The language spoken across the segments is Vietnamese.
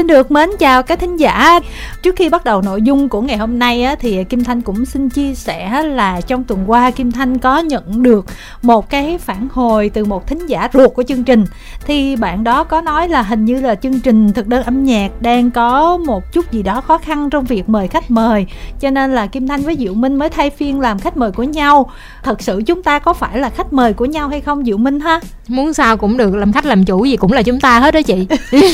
Xin được mến chào các thính giả. Trước khi bắt đầu nội dung của ngày hôm nay á, thì Kim Thanh cũng xin chia sẻ là trong tuần qua Kim Thanh có nhận được một cái phản hồi từ một thính giả ruột của chương trình. Thì bạn đó có nói là hình như là chương trình thực đơn âm nhạc đang có một chút gì đó khó khăn trong việc mời khách mời. Cho nên là Kim Thanh với Diệu Minh mới thay phiên làm khách mời của nhau. Thật sự chúng ta có phải là khách mời của nhau hay không Diệu Minh ha? Muốn sao cũng được, làm khách làm chủ gì cũng là chúng ta hết đó chị.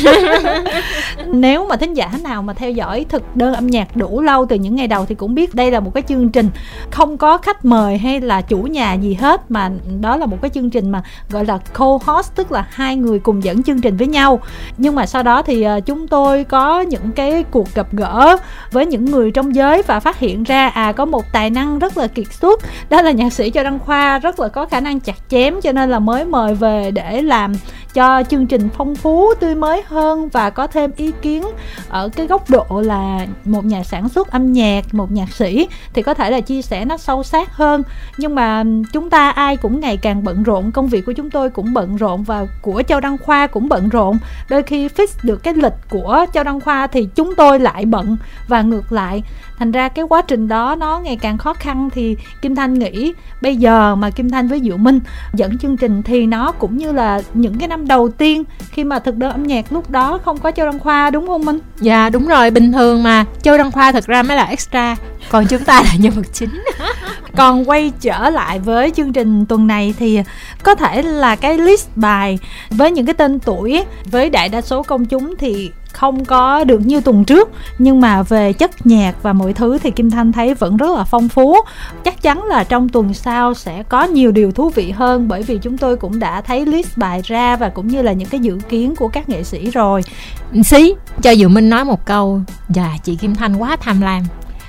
nếu mà thính giả nào mà theo dõi thực đơn âm nhạc đủ lâu từ những ngày đầu thì cũng biết đây là một cái chương trình không có khách mời hay là chủ nhà gì hết, mà đó là một cái chương trình mà, gọi là co-host, tức là hai người cùng dẫn chương trình với nhau. Nhưng mà sau đó thì ờ, chúng tôi có những cái cuộc gặp gỡ với những người trong giới và phát hiện ra à có một tài năng rất là kiệt xuất. Đó là nhạc sĩ cho đăng khoa, rất là có khả năng chặt chém cho nên là mới mời về để làm cho chương trình phong phú, tươi mới hơn và có thêm ý kiến ở cái góc độ là một nhà sản xuất âm nhạc, một nhạc sĩ thì có thể là chia sẻ nó sâu sát hơn. Nhưng mà chúng ta ai cũng ngày càng bận rộn, công việc của chúng tôi cũng bận rộn và của châu đăng khoa cũng bận rộn. Đôi khi fix được cái lịch của châu đăng khoa thì chúng tôi lại bận và ngược lại thành ra cái quá trình đó nó ngày càng khó khăn thì kim thanh nghĩ bây giờ mà kim thanh với diệu minh dẫn chương trình thì nó cũng như là những cái năm đầu tiên khi mà thực đơn âm nhạc lúc đó không có châu đăng khoa đúng không minh? Dạ đúng rồi. Bình thường mà châu đăng khoa thật ra mới là extra còn chúng ta là nhân vật chính. Còn quay trở lại với chương trình tuần này thì có thể là cái list bài với những cái tên tuổi với đại đa số công chúng thì không có được như tuần trước nhưng mà về chất nhạc và mọi thứ thì kim thanh thấy vẫn rất là phong phú. Chắc chắn là trong tuần sau sẽ có nhiều điều thú vị hơn bởi vì chúng tôi cũng đã thấy list bài ra và cũng như là những cái dự kiến của các nghệ sĩ rồi. Xí cho dự minh nói một câu dạ chị kim thanh quá tham lam.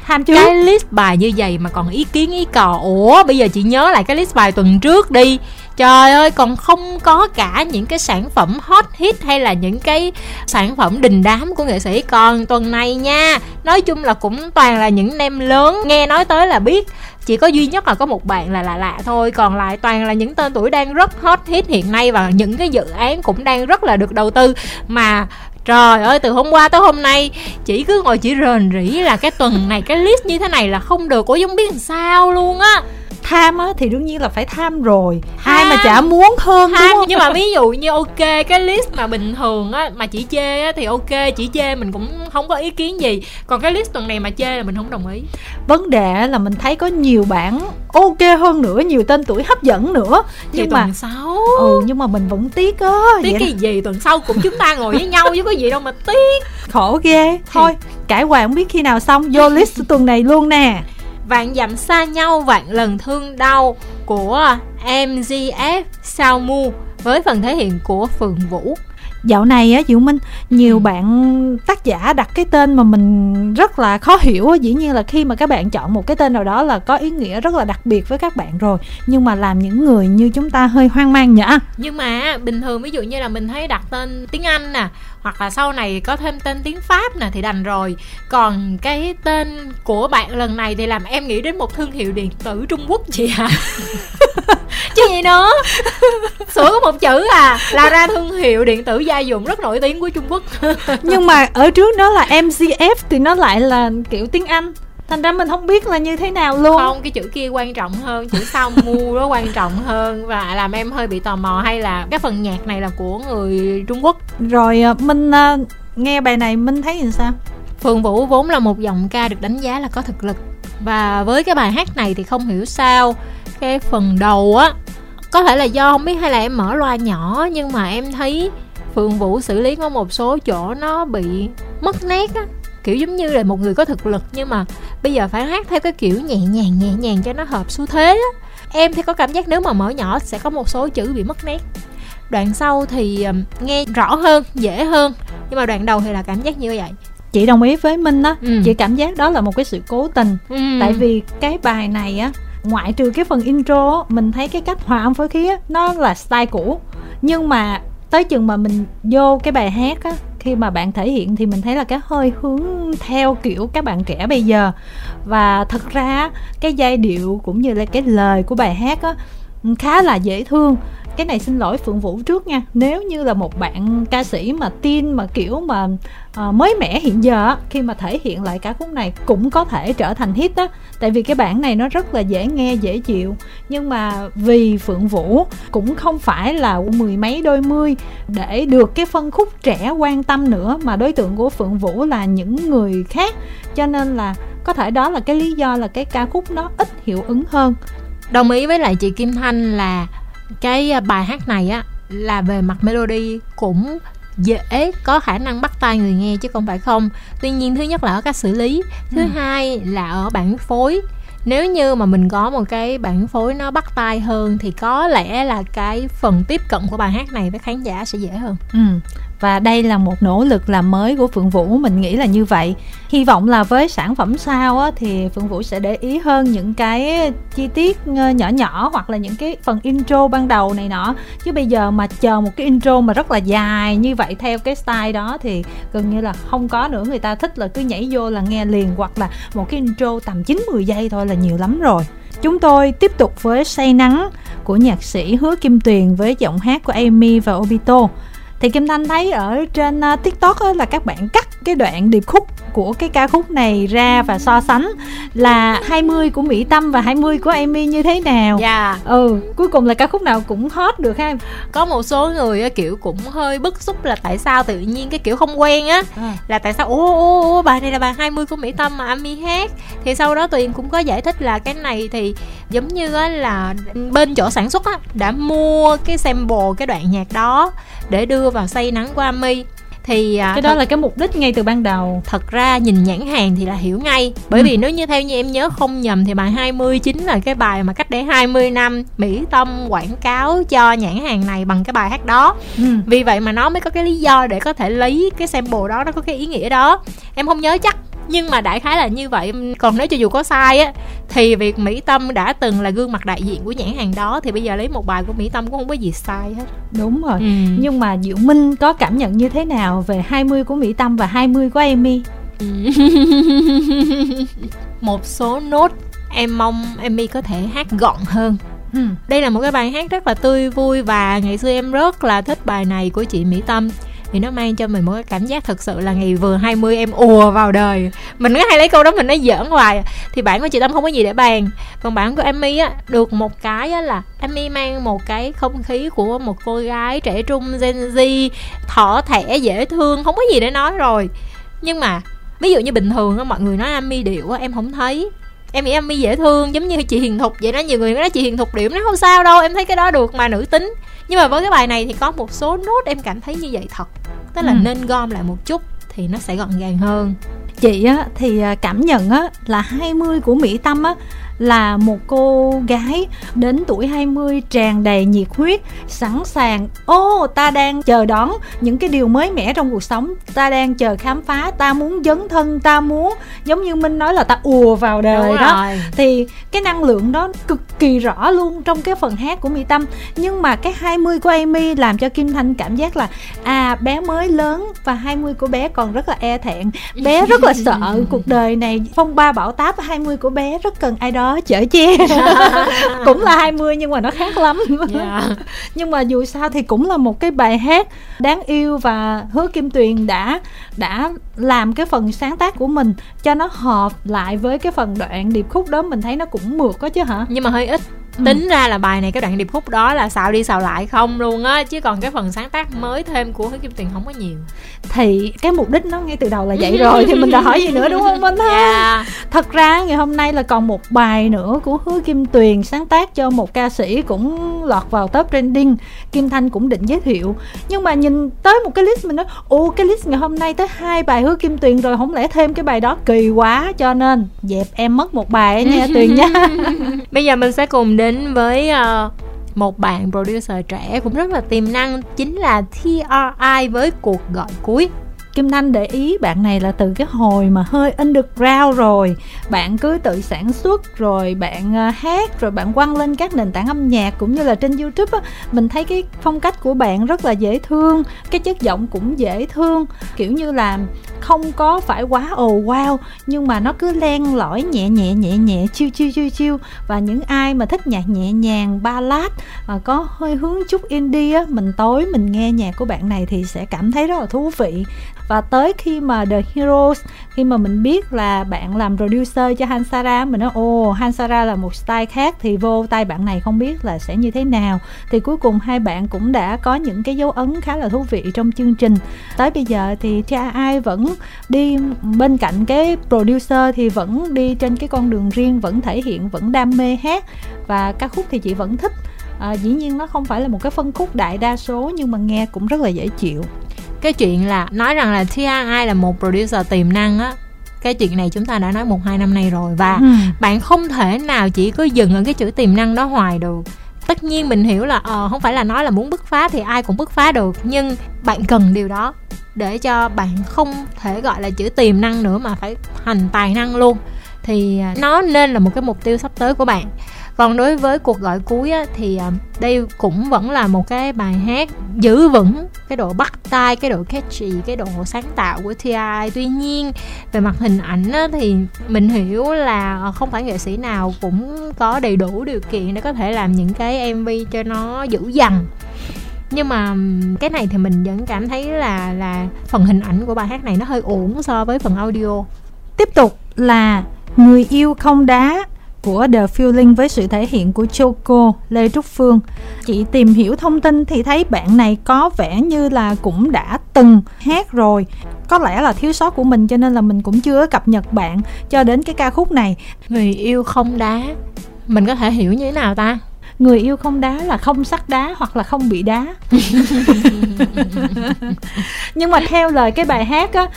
Tham chứ cái list bài như vậy mà còn ý kiến ý cò ủa bây giờ chị nhớ lại cái list bài tuần trước đi trời ơi, còn không có cả những cái sản phẩm hot hit hay là những cái sản phẩm đình đám của nghệ sĩ còn tuần này nha. Nói chung là cũng toàn là những nem lớn. Nghe nói tới là biết, chỉ có duy nhất là có một bạn là lạ lạ thôi. Còn lại toàn là những tên tuổi đang rất hot hit hiện nay và những cái dự án cũng đang rất là được đầu tư. Mà Trời ơi, từ hôm qua tới hôm nay, Chỉ cứ ngồi chỉ rền rỉ là cái tuần này, Cái list như thế này là không được. Ủa, không biết làm sao luôn á tham á thì đương nhiên là phải tham rồi. Tham. ai mà chả muốn hơn tham đúng không? nhưng mà ví dụ như ok cái list mà bình thường á mà chỉ chê á thì ok chỉ chê mình cũng không có ý kiến gì. Còn cái list tuần này mà chê là mình không đồng ý. Vấn đề là mình thấy có nhiều bản ok hơn nữa nhiều tên tuổi hấp dẫn nữa. Nhưng thì mà tuần sau. Ừ nhưng mà mình vẫn tiếc á tiếc cái gì? Tuần sau cũng chúng ta ngồi với nhau chứ có gì đâu mà tiếc. Khổ ghê. Thôi cải hoàng không biết khi nào xong. Vô list tuần này luôn nè Vạn dặm xa nhau vạn lần thương đau của MGF Sao Mu với phần thể hiện của Phượng Vũ. Dạo này á diệu minh nhiều ừ. bạn tác giả đặt cái tên mà mình rất là khó hiểu dĩ nhiên là khi mà các bạn chọn một cái tên nào đó là có ý nghĩa rất là đặc biệt với các bạn rồi. Nhưng mà làm những người như chúng ta hơi hoang mang nhỉ? Nhưng mà bình thường ví dụ như là mình thấy đặt tên tiếng anh nè hoặc là sau này có thêm tên tiếng pháp nè thì đành rồi. Còn cái tên của bạn lần này thì làm em nghĩ đến một thương hiệu điện tử trung quốc. Chị ạ à. chứ gì nữa? Sửa có một chữ à? Là ra thương hiệu điện tử gia dụng rất nổi tiếng của trung quốc. Nhưng mà ở trước đó là mcf thì nó lại là kiểu tiếng anh thành ra mình không biết là như thế nào luôn. Không cái chữ kia quan trọng hơn chữ sau mu nó quan trọng hơn và làm em hơi bị tò mò hay là cái phần nhạc này là của người trung quốc. Rồi à, minh uh, nghe bài này minh thấy như sao? Phương Vũ vốn là một giọng ca được đánh giá là có thực lực và với cái bài hát này thì không hiểu sao cái phần đầu á có thể là do không biết hay là em mở loa nhỏ nhưng mà em thấy Phương Vũ xử lý có một số chỗ nó bị mất nét á kiểu giống như là một người có thực lực nhưng mà bây giờ phải hát theo cái kiểu nhẹ nhàng nhẹ nhàng cho nó hợp xu thế á. Em thì có cảm giác nếu mà mở nhỏ sẽ có một số chữ bị mất nét. Đoạn sau thì nghe rõ hơn dễ hơn nhưng mà đoạn đầu thì là cảm giác như vậy. Chị đồng ý với minh á. Ừ. chị cảm giác đó là một cái sự cố tình. Ừ. tại vì cái bài này á ngoại trừ cái phần intro mình thấy cái cách hòa âm phối khí á nó là style cũ. Nhưng mà tới chừng mà mình vô cái bài hát á khi mà bạn thể hiện thì mình thấy là cái hơi hướng theo kiểu các bạn trẻ bây giờ. Và thật ra cái giai điệu cũng như là cái lời của bài hát á, khá là dễ thương cái này xin lỗi phượng vũ trước nha. Nếu như là một bạn ca sĩ mà tin mà kiểu mà uh, mới mẻ hiện giờ khi mà thể hiện lại ca khúc này cũng có thể trở thành hit đó tại vì cái bản này nó rất là dễ nghe dễ chịu. Nhưng mà vì phượng vũ cũng không phải là mười mấy đôi mươi để được cái phân khúc trẻ quan tâm nữa mà đối tượng của phượng vũ là những người khác. Cho nên là có thể đó là cái lý do là cái ca khúc nó ít hiệu ứng hơn. Đồng ý với lại chị kim thanh là cái à, bài hát này á là về mặt melody cũng dễ có khả năng bắt tay người nghe chứ không phải không. Tuy nhiên thứ nhất là ở cách xử lý thứ ừ. hai là ở bản phối. Nếu như mà mình có một cái bản phối nó bắt tai hơn thì có lẽ là cái phần tiếp cận của bài hát này với khán giả sẽ dễ hơn. Ừ và đây là một nỗ lực làm mới của Phượng Vũ mình nghĩ là như vậy. Hy vọng là với sản phẩm sau á, thì Phượng Vũ sẽ để ý hơn những cái chi tiết ờ, nhỏ nhỏ hoặc là những cái phần intro ban đầu này nọ. Chứ bây giờ mà chờ một cái intro mà rất là dài như vậy theo cái style đó thì gần như là không có nữa. Người ta thích là cứ nhảy vô là nghe liền hoặc là một cái intro tầm 9 10 giây thôi là nhiều lắm rồi. Chúng tôi tiếp tục với Say Nắng của nhạc sĩ Hứa Kim Tuyền với giọng hát của Amy và Obito thì kim thanh thấy ở trên uh, tiktok á, là các bạn cắt cái đoạn điệp khúc của cái ca khúc này ra và so sánh là 20 của Mỹ Tâm và 20 của Amy như thế nào. Dạ. Ừ, cuối cùng là ca khúc nào cũng hot được ha. Có một số người kiểu cũng hơi bức xúc là tại sao tự nhiên cái kiểu không quen á à. là tại sao ô ô ô bài này là bài 20 của Mỹ Tâm mà Amy hát. Thì sau đó Tuyền cũng có giải thích là cái này thì giống như á là bên chỗ sản xuất á đã mua cái sample cái đoạn nhạc đó để đưa vào xây nắng của Ami thì à, cái đó thật, là cái mục đích ngay từ ban đầu. Thật ra nhìn nhãn hàng thì là hiểu ngay. Bởi ừ. vì nếu như theo như em nhớ không nhầm thì bài 20 chính là cái bài mà cách để 20 năm Mỹ Tâm quảng cáo cho nhãn hàng này bằng cái bài hát đó. Ừ. vì vậy mà nó mới có cái lý do để có thể lấy cái sample đó nó có cái ý nghĩa đó. Em không nhớ chắc nhưng mà đại khái là như vậy còn nếu cho dù có sai á thì việc mỹ tâm đã từng là gương mặt đại diện của nhãn hàng đó thì bây giờ lấy một bài của mỹ tâm cũng không có gì sai hết đúng rồi ừ. nhưng mà diệu minh có cảm nhận như thế nào về 20 của mỹ tâm và 20 của amy ừ. một số nốt em mong Amy có thể hát gọn hơn ừ. đây là một cái bài hát rất là tươi vui và ngày xưa em rất là thích bài này của chị Mỹ Tâm thì nó mang cho mình một cái cảm giác thực sự là ngày vừa 20 em ùa vào đời. Mình cứ hay lấy câu đó mình nói giỡn hoài. Thì bản của chị tâm không có gì để bàn. Còn bản của Amy á, được một cái á là Amy mang một cái không khí của một cô gái trẻ trung Gen Z, thỏ thẻ, dễ thương, không có gì để nói rồi. Nhưng mà, ví dụ như bình thường á, mọi người nói Amy điệu á, em không thấy em nghĩ Amy dễ thương giống như chị Hiền Thục vậy đó. Nhiều người nói chị Hiền Thục điểm nó không sao đâu em thấy cái đó được mà nữ tính. Nhưng mà với cái bài này thì có một số nốt em cảm thấy như vậy thật. Tức là ừ. nên gom lại một chút thì nó sẽ gọn gàng hơn. Chị á thì à, cảm nhận á là 20 của Mỹ Tâm á là một cô gái đến tuổi 20 tràn đầy nhiệt huyết, sẵn sàng. Ô, oh, ta đang chờ đón những cái điều mới mẻ trong cuộc sống, ta đang chờ khám phá, ta muốn dấn thân, ta muốn giống như Minh nói là ta ùa vào đời Đúng đó. Rồi. Thì cái năng lượng đó cực kỳ rõ luôn trong cái phần hát của Mỹ Tâm. Nhưng mà cái 20 của Amy làm cho Kim Thanh cảm giác là à bé mới lớn và 20 của bé còn rất là e thẹn. Bé rất là sợ cuộc đời này phong ba bão táp 20 của bé rất cần ai đó chở che cũng là 20 nhưng mà nó khác lắm yeah. Dạ. nhưng mà dù sao thì cũng là một cái bài hát đáng yêu và hứa kim tuyền đã đã làm cái phần sáng tác của mình cho nó hợp lại với cái phần đoạn điệp khúc đó mình thấy nó cũng mượt có chứ hả nhưng mà hơi ít ừ. tính ra là bài này cái đoạn điệp khúc đó là xào đi xào lại không luôn á chứ còn cái phần sáng tác mới thêm của hứa kim tuyền không có nhiều. Thì cái mục đích nó ngay từ đầu là vậy rồi thì mình đã hỏi gì nữa đúng không minh ha yeah. thật ra ngày hôm nay là còn một bài nữa của hứa kim tuyền sáng tác cho một ca sĩ cũng lọt vào top trending kim thanh cũng định giới thiệu. Nhưng mà nhìn tới một cái list mình nói ồ cái list ngày hôm nay tới hai bài hứa kim tuyền rồi không lẽ thêm cái bài đó? Kỳ quá cho nên dẹp em mất một bài nha tuyền nha. Bây giờ mình sẽ cùng đến với uh, một bạn producer trẻ cũng rất là tiềm năng chính là TRI với cuộc gọi cuối. Kim Thanh để ý bạn này là từ cái hồi mà hơi underground rồi. Bạn cứ tự sản xuất rồi bạn à, hát rồi bạn quăng lên các nền tảng âm nhạc cũng như là trên Youtube á, Mình thấy cái phong cách của bạn rất là dễ thương, Cái chất giọng cũng dễ thương. Kiểu như là không có phải quá ồ wow, Nhưng mà nó cứ len lỏi nhẹ nhẹ nhẹ nhẹ, chiêu chiêu chiêu chiêu. Và những ai mà thích nhạc nhẹ nhàng, ballad mà có hơi hướng chút indie á, Mình tối mình nghe nhạc của bạn này thì sẽ cảm thấy rất là thú vị và tới khi mà The Heroes khi mà mình biết là bạn làm producer cho Hansara mình nói ồ Hansara là một style khác thì vô tay bạn này không biết là sẽ như thế nào. Thì cuối cùng hai bạn cũng đã có những cái dấu ấn khá là thú vị trong chương trình. Tới bây giờ thì cha ai vẫn đi bên cạnh cái producer thì vẫn đi trên cái con đường riêng vẫn thể hiện vẫn đam mê hát. Và ca khúc thì chị vẫn thích. À, dĩ nhiên nó không phải là một cái phân khúc đại đa số nhưng mà nghe cũng rất là dễ chịu cái chuyện là nói rằng là TRI là một producer tiềm năng á cái chuyện này chúng ta đã nói một hai năm nay rồi và ừ. bạn không thể nào chỉ có dừng ở cái chữ tiềm năng đó hoài được. Tất nhiên mình hiểu là uh, không phải là nói là muốn bứt phá thì ai cũng bứt phá được nhưng bạn cần điều đó để cho bạn không thể gọi là chữ tiềm năng nữa mà phải thành tài năng luôn. Thì à, nó nên là một cái mục tiêu sắp tới của bạn còn đối với cuộc gọi cuối á, thì à, đây cũng vẫn là một cái bài hát giữ vững cái độ bắt tai cái độ catchy cái độ sáng tạo của Ti tuy nhiên về mặt hình ảnh á, thì mình hiểu là ờ, không phải nghệ sĩ nào cũng có đầy đủ điều kiện để có thể làm những cái MV cho nó dữ dằn. Nhưng mà cái này thì mình vẫn cảm thấy là là phần hình ảnh của bài hát này nó hơi uổng so với phần audio. Tiếp tục là người yêu không đá của The Feeling với sự thể hiện của Choco, Lê Trúc Phương. Chị tìm hiểu thông tin thì thấy bạn này có vẻ như là cũng đã từng hát rồi. Có lẽ là thiếu sót của mình cho nên là mình cũng chưa cập nhật bạn cho đến cái ca khúc này. Người yêu không đá. Mình có thể hiểu như thế nào ta? người yêu không đá là không sắc đá hoặc là không bị đá nhưng mà theo lời cái bài hát á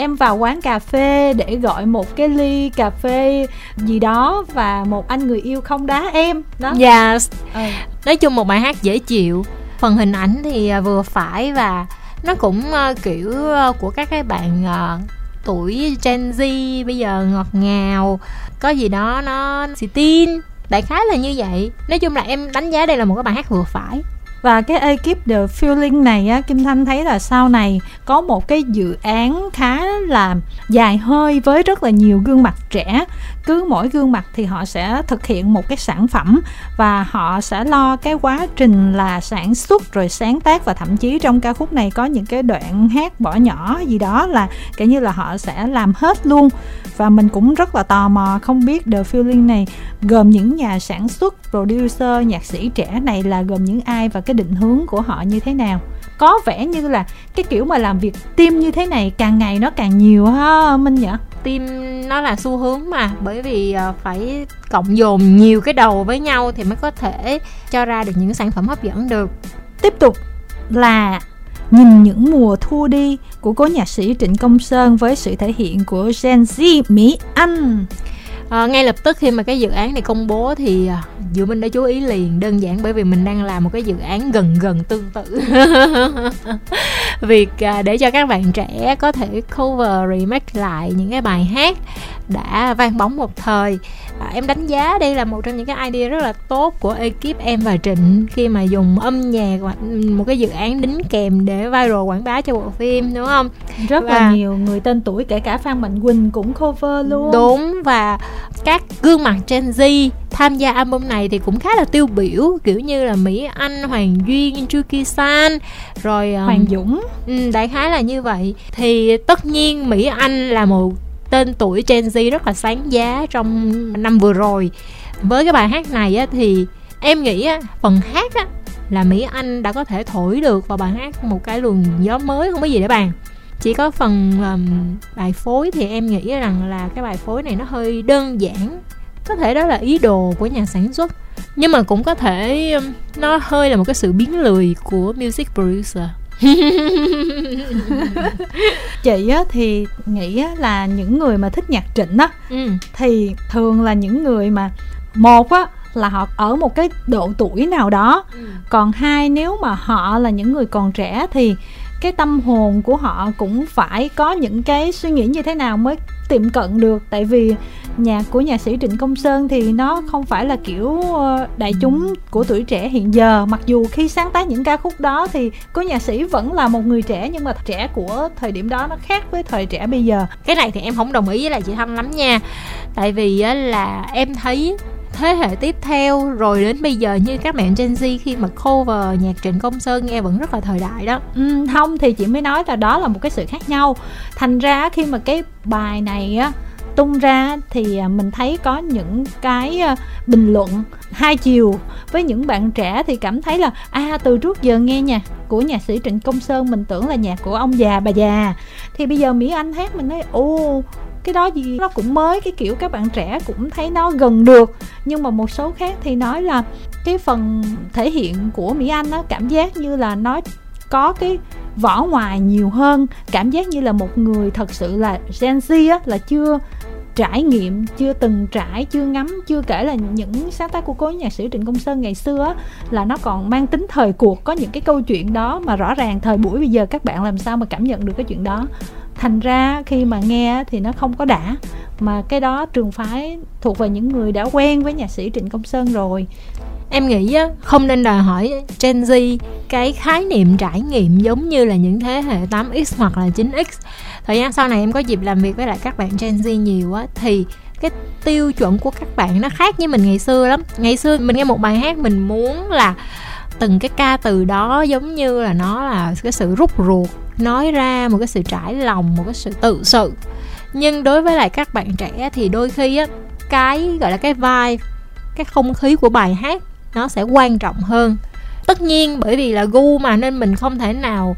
em vào quán cà phê để gọi một cái ly cà phê gì đó và một anh người yêu không đá em đó. Yes ừ. nói chung một bài hát dễ chịu. Phần hình ảnh thì à, vừa phải và nó cũng uh, kiểu uh, của các cái bạn uh, tuổi Gen Z bây giờ ngọt ngào có gì đó nó xì tin. Đại khái là như vậy. Nói chung là em đánh giá đây là một cái bài hát vừa phải và cái ekip The Feeling này á, Kim Thanh thấy là sau này có một cái dự án khá là dài hơi với rất là nhiều gương mặt trẻ cứ mỗi gương mặt thì họ sẽ thực hiện một cái sản phẩm và họ sẽ lo cái quá trình là sản xuất rồi sáng tác và thậm chí trong ca khúc này có những cái đoạn hát bỏ nhỏ gì đó là kiểu như là họ sẽ làm hết luôn. Và mình cũng rất là tò mò không biết The Feeling này gồm những nhà sản xuất, producer, nhạc sĩ trẻ này là gồm những ai và cái định hướng của họ như thế nào? Có vẻ như là cái kiểu mà làm việc team như thế này càng ngày nó càng nhiều ha, minh nhỉ? Team nó là xu hướng mà. Bởi vì ờ, phải cộng dồn nhiều cái đầu với nhau thì mới có thể cho ra được những sản phẩm hấp dẫn được. Tiếp tục là Nhìn những mùa thu đi của cố nhạc sĩ Trịnh Công Sơn với sự thể hiện của Gen Z Mỹ Anh à, ngay lập tức khi mà cái dự án này công bố thì à, dự Minh đã chú ý liền đơn giản bởi vì mình đang làm một cái dự án gần gần tương tự. Việc à, để cho các bạn trẻ có thể cover remake lại những cái bài hát đã vang bóng một thời. À, em đánh giá đây là một trong những cái idea rất là tốt của ekip em và trịnh khi mà dùng âm nhạc và một cái dự án đính kèm để viral quảng bá cho bộ phim đúng không? Rất và là nhiều người tên tuổi kể cả phan mạnh quỳnh cũng cover luôn. Đúng và các gương mặt gen z tham gia album này thì cũng khá là tiêu biểu kiểu như là mỹ anh hoàng duyên Chuki san rồi um, hoàng dũng. Ừ, đại khái là như vậy. Thì tất nhiên mỹ anh là một tên tuổi Gen Z rất là sáng giá trong năm vừa rồi. Với cái bài hát này á, thì em nghĩ á, phần hát á, là Mỹ Anh đã có thể thổi được vào bài hát một cái luồng gió mới không có gì để bàn. Chỉ có phần um, bài phối thì em nghĩ rằng là cái bài phối này nó hơi đơn giản. Có thể đó là ý đồ của nhà sản xuất nhưng mà cũng có thể um, nó hơi là một cái sự biến lười của music producer. chị á thì nghĩ á là những người mà thích nhạc trịnh á ừ. thì thường là những người mà một á là họ ở một cái độ tuổi nào đó ừ. còn hai nếu mà họ là những người còn trẻ thì cái tâm hồn của họ cũng phải có những cái suy nghĩ như thế nào mới tiệm cận được. Tại vì nhạc của nhạc sĩ Trịnh Công Sơn thì nó không phải là kiểu ờ, đại chúng của tuổi trẻ hiện giờ. Mặc dù khi sáng tác những ca khúc đó thì cô nhạc sĩ vẫn là một người trẻ, nhưng mà trẻ của thời điểm đó nó khác với thời trẻ bây giờ. Cái này thì em không đồng ý với lại chị Thanh lắm nha. Tại vì là em thấy thế hệ tiếp theo. Rồi đến bây giờ như các bạn Gen Z khi mà cover nhạc Trịnh Công Sơn nghe vẫn rất là thời đại đó. Ừ, không thì chị mới nói là đó là một cái sự khác nhau. Thành ra khi mà cái bài này á tung ra thì à, mình thấy có những cái à, bình luận hai chiều. Với những bạn trẻ thì cảm thấy là à từ trước giờ nghe nhạc của nhạc sĩ Trịnh Công Sơn mình tưởng là nhạc của ông già bà già. Thì bây giờ Mỹ Anh hát mình nói ô cái đó gì nó cũng mới cái kiểu các bạn trẻ cũng thấy nó gần được. Nhưng mà một số khác thì nói là cái phần thể hiện của mỹ anh nó cảm giác như là nó có cái vỏ ngoài nhiều hơn. Cảm giác như là một người thật sự là Gen Z á, là chưa trải nghiệm chưa từng trải chưa ngắm chưa kể là những sáng tác của cố nhạc sĩ trịnh công sơn ngày xưa á, là nó còn mang tính thời cuộc. Có những cái câu chuyện đó mà rõ ràng thời buổi bây giờ các bạn làm sao mà cảm nhận được cái chuyện đó thành ra khi mà nghe thì nó không có đã. Mà cái đó trường phái thuộc về những người đã quen với nhạc sĩ trịnh công sơn rồi. Em nghĩ á, không nên đòi hỏi Gen Z cái khái niệm trải nghiệm giống như là những thế hệ 8X hoặc là 9X thời gian sau này em có dịp làm việc với lại các bạn Gen Z nhiều á, thì cái tiêu chuẩn của các bạn nó khác với mình ngày xưa lắm. Ngày xưa mình nghe một bài hát mình muốn là từng cái ca từ đó giống như là nó là cái sự rút ruột nói ra một cái sự trải lòng, một cái sự tự sự. Nhưng đối với lại các bạn trẻ thì đôi khi á, cái, gọi là cái vai, cái không khí của bài hát nó sẽ quan trọng hơn. Tất nhiên bởi vì là gu mà nên mình không thể nào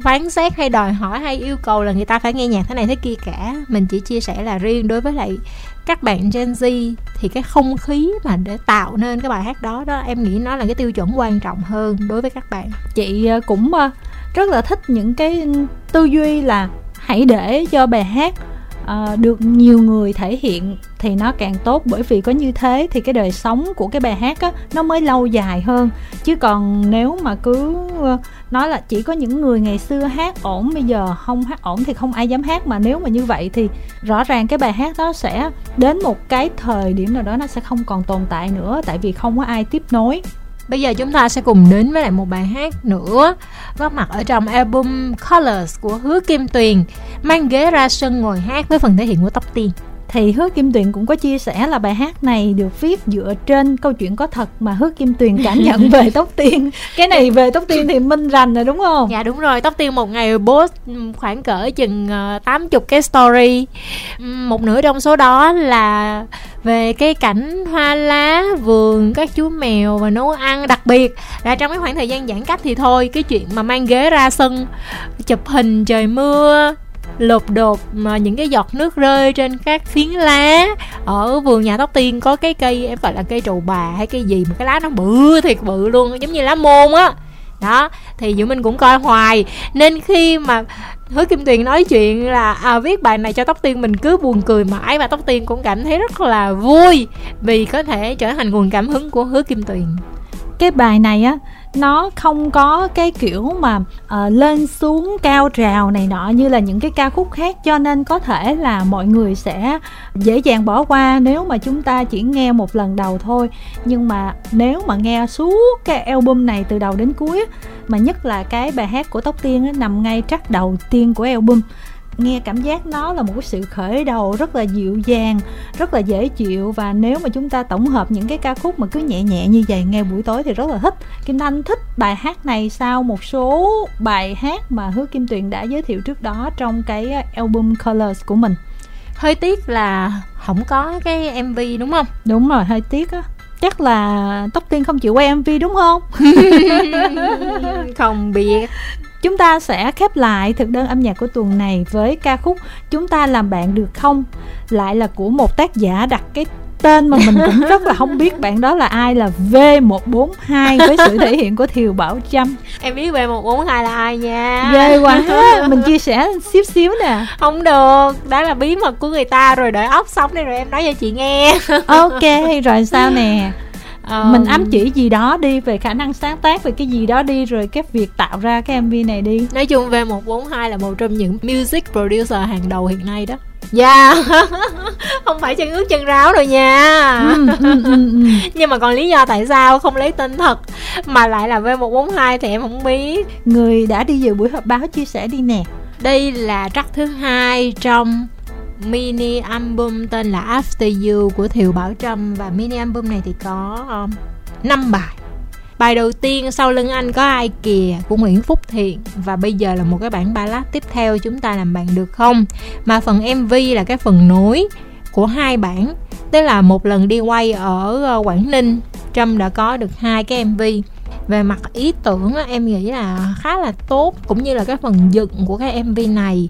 phán xét hay đòi hỏi hay yêu cầu là người ta phải nghe nhạc thế này thế kia cả. Mình chỉ chia sẻ là riêng đối với lại các bạn Gen Z thì cái không khí mà để tạo nên cái bài hát đó đó, em nghĩ nó là cái tiêu chuẩn quan trọng hơn đối với các bạn. Chị ờ, cũng ờ, rất là thích những cái tư duy là hãy để cho bài hát uh, được nhiều người thể hiện thì nó càng tốt. Bởi vì có như thế thì cái đời sống của cái bài hát á nó mới lâu dài hơn. Chứ còn nếu mà cứ ờ, nói là chỉ có những người ngày xưa hát ổn bây giờ không hát ổn thì không ai dám hát. Mà nếu mà như vậy thì rõ ràng cái bài hát đó sẽ đến một cái thời điểm nào đó nó sẽ không còn tồn tại nữa. Tại vì không có ai tiếp nối. Bây giờ chúng ta sẽ cùng đến với lại một bài hát nữa, Góp mặt ở trong album Colors của Hứa Kim Tuyền, Mang ghế ra sân ngồi hát với phần thể hiện của Tóc Tiên thì Hứa Kim Tuyền cũng có chia sẻ là bài hát này được viết dựa trên câu chuyện có thật mà Hứa Kim Tuyền cảm nhận về Tóc Tiên. Cái này về Tóc Tiên thì minh rành rồi đúng không? Dạ đúng rồi, Tóc Tiên một ngày post khoảng cỡ chừng 80 ờ, cái story. Một nửa trong số đó là về cái cảnh hoa lá vườn các chú mèo và nấu ăn đặc biệt là trong cái khoảng thời gian giãn cách thì thôi cái chuyện mà mang ghế ra sân chụp hình trời mưa lột đột mà những cái giọt nước rơi trên các phiến lá. Ở vườn nhà tóc tiên có cái cây em gọi là cây trầu bà hay cây gì mà cái lá nó bự thiệt bự luôn giống như lá môn á. Đó thì dù mình cũng coi hoài. Nên khi mà Hứa Kim Tuyền nói chuyện là à, viết bài này cho Tóc Tiên mình cứ buồn cười mãi. Và Tóc Tiên cũng cảm thấy rất là vui vì có thể trở thành nguồn cảm hứng của Hứa Kim Tuyền. Cái bài này á nó không có cái kiểu mà uh, lên xuống cao trào này nọ như là những cái ca khúc khác cho nên có thể là mọi người sẽ dễ dàng bỏ qua nếu mà chúng ta chỉ nghe một lần đầu thôi. Nhưng mà nếu mà nghe suốt cái album này từ đầu đến cuối mà nhất là cái bài hát của tóc tiên ấy, nằm ngay trắc đầu tiên của album nghe cảm giác nó là một cái sự khởi đầu rất là dịu dàng rất là dễ chịu. Và nếu mà chúng ta tổng hợp những cái ca khúc mà cứ nhẹ nhẹ như vậy nghe buổi tối thì rất là thích. Kim thanh thích bài hát này sau một số bài hát mà hứa kim tuyền đã giới thiệu trước đó trong cái album colors của mình. Hơi tiếc là không có cái mv đúng không? Đúng rồi hơi tiếc á. Chắc là tóc tiên không chịu quay mv đúng không? Không biết Chúng ta sẽ khép lại thực đơn âm nhạc của tuần này với ca khúc Chúng ta làm bạn được không? Lại là của một tác giả đặt cái tên mà mình cũng rất là không biết bạn đó là ai là V142 với sự thể hiện của Thiều Bảo Trâm. Em biết V142 là ai nha. Ghê quá. mình chia sẻ xíu xíu nè. Không được, đó là bí mật của người ta rồi đợi ốc xong đi rồi em nói cho chị nghe. ok, rồi sao nè? Ờ, mình ám chỉ gì đó đi về khả năng sáng tác về cái gì đó đi rồi cái việc tạo ra cái mv này đi. Nói chung V142 là một trong những music producer hàng đầu hiện nay đó. Dạ. Không phải chân ướt chân ráo rồi nha. Ừ, ừ, ừ. Nhưng mà còn lý do tại sao không lấy tên thật Mà lại là V142 thì em không biết. Người đã đi dự buổi họp báo chia sẻ đi nè. Đây là track thứ hai trong mini album tên là After You của Thiều Bảo Trâm. Và mini album này thì có um, 5 bài. Bài đầu tiên sau lưng anh có ai kìa của Nguyễn Phúc Thiện. Và bây giờ là một cái bản ballad tiếp theo chúng ta làm bạn được không? Mà phần MV là cái phần nối của hai bản. Tức là một lần đi quay ở ờ, Quảng Ninh Trâm đã có được hai cái MV về mặt ý tưởng á, em nghĩ là khá là tốt cũng như là cái phần dựng của cái MV này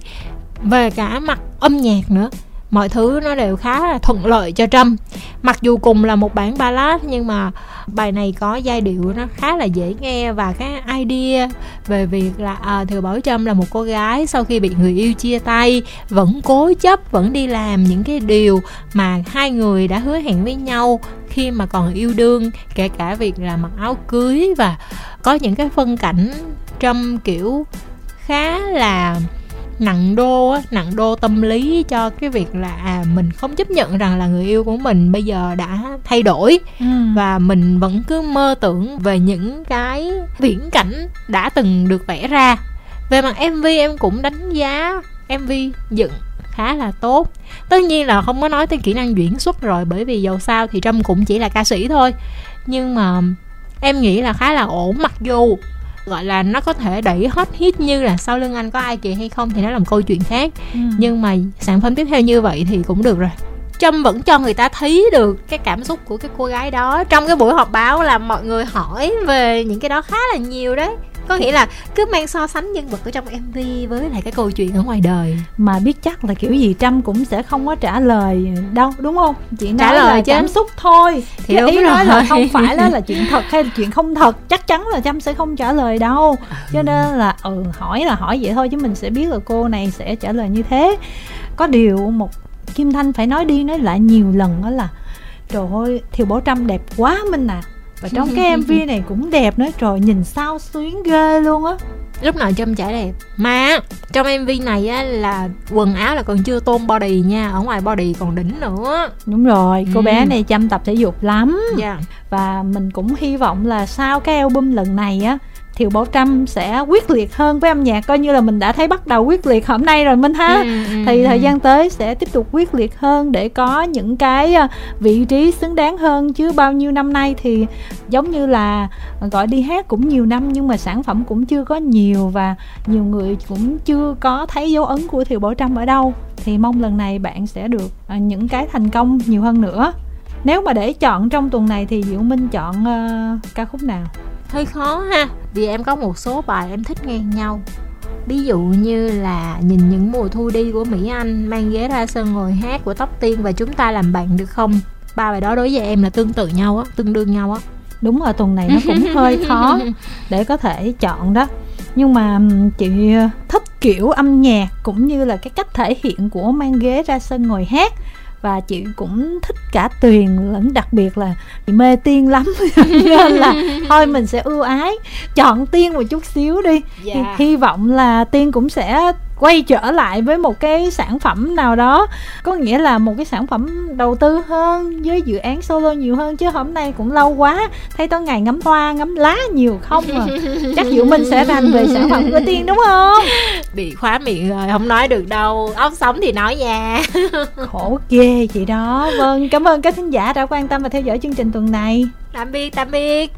về cả mặt âm nhạc nữa mọi thứ nó đều khá là thuận lợi cho Trâm mặc dù cùng là một bản ballad nhưng mà bài này có giai điệu nó khá là dễ nghe và cái idea về việc là à, thừa bảo trâm là một cô gái sau khi bị người yêu chia tay vẫn cố chấp vẫn đi làm những cái điều mà hai người đã hứa hẹn với nhau khi mà còn yêu đương kể cả việc là mặc áo cưới và có những cái phân cảnh trâm kiểu khá là nặng đô á nặng đô tâm lý cho cái việc là à mình không chấp nhận rằng là người yêu của mình bây giờ đã thay đổi. Ừ. và mình vẫn cứ mơ tưởng về những cái viễn cảnh đã từng được vẽ ra. Về mặt mv em cũng đánh giá mv dựng khá là tốt. Tất nhiên là không có nói tới kỹ năng diễn xuất rồi bởi vì dầu sao thì trâm cũng chỉ là ca sĩ thôi. Nhưng mà em nghĩ là khá là ổn mặc dù gọi là nó có thể đẩy hot hit như là sau lưng anh có ai kìa hay không thì nó là một câu chuyện khác. Ừ. nhưng mà sản phẩm tiếp theo như vậy thì cũng được rồi. Trâm vẫn cho người ta thấy được cái cảm xúc của cái cô gái đó. Trong cái buổi họp báo là mọi người hỏi về những cái đó khá là nhiều đấy Có nghĩa là cứ mang so sánh nhân vật ở trong MV với lại cái câu chuyện ở ngoài đời. Mà biết chắc là kiểu gì trâm cũng sẽ không có trả lời đâu đúng không? Chỉ nói Trả lời là chứ. cảm xúc thôi. Thì Cái ý nói là không phải đó là chuyện thật hay là chuyện không thật chắc chắn là trâm sẽ không trả lời đâu. Cho nên là ừ hỏi là hỏi vậy thôi chứ mình sẽ biết là cô này sẽ trả lời như thế. Có điều một kim thanh phải nói đi nói lại nhiều lần đó là trời ơi thiều bảo trâm đẹp quá minh à và trong cái mv này cũng đẹp nữa. Trời nhìn sao xuyến ghê luôn á. Lúc nào Trâm chả đẹp Mà trong MV này á là quần áo là còn chưa tôn body nha Ở ngoài body còn đỉnh nữa. Đúng rồi cô Ừ. bé này chăm tập thể dục lắm. Dạ. Và mình cũng hy vọng là sau cái album lần này á Thiều Bảo Trâm sẽ quyết liệt hơn với âm nhạc coi như là mình đã thấy bắt đầu quyết liệt hôm nay rồi Minh ha. Ừ, ừ, thì ừ. thời gian tới sẽ tiếp tục quyết liệt hơn để có những cái à, vị trí xứng đáng hơn. Chứ bao nhiêu năm nay thì giống như là gọi đi hát cũng nhiều năm nhưng mà sản phẩm cũng chưa có nhiều và nhiều người cũng chưa có thấy dấu ấn của Thiều Bảo Trâm ở đâu. Thì mong lần này bạn sẽ được à, những cái thành công nhiều hơn nữa. Nếu mà để chọn trong tuần này thì Diệu Minh chọn ờ, ca khúc nào hơi khó ha. Vì em có một số bài em thích ngang nhau. Ví dụ như là nhìn những mùa thu đi của mỹ anh mang ghế ra sân ngồi hát của tóc tiên và chúng ta làm bạn được không? Ba bài đó đối với em là tương tự nhau á tương đương nhau á. Đúng là tuần này nó cũng hơi khó để có thể chọn đó. Nhưng mà chị thích kiểu âm nhạc cũng như là cái cách thể hiện của mang ghế ra sân ngồi hát và chị cũng thích cả tuyền lẫn đặc biệt là chị mê tiên lắm nên là thôi mình sẽ ưu ái chọn tiên một chút xíu đi Dạ. Hy- hy vọng là tiên cũng sẽ quay trở lại với một cái sản phẩm nào đó. Có nghĩa là một cái sản phẩm đầu tư hơn với dự án solo nhiều hơn chứ hôm nay cũng lâu quá. Thấy tối ngày ngắm hoa ngắm lá nhiều không à. Chắc diệu minh sẽ rành về sản phẩm của tiên đúng không? Bị khóa miệng rồi không nói được đâu. Ốc sống thì nói nha. Khổ ghê chị đó. Vâng cảm ơn các thính giả đã quan tâm và theo dõi chương trình tuần này. Tạm biệt tạm biệt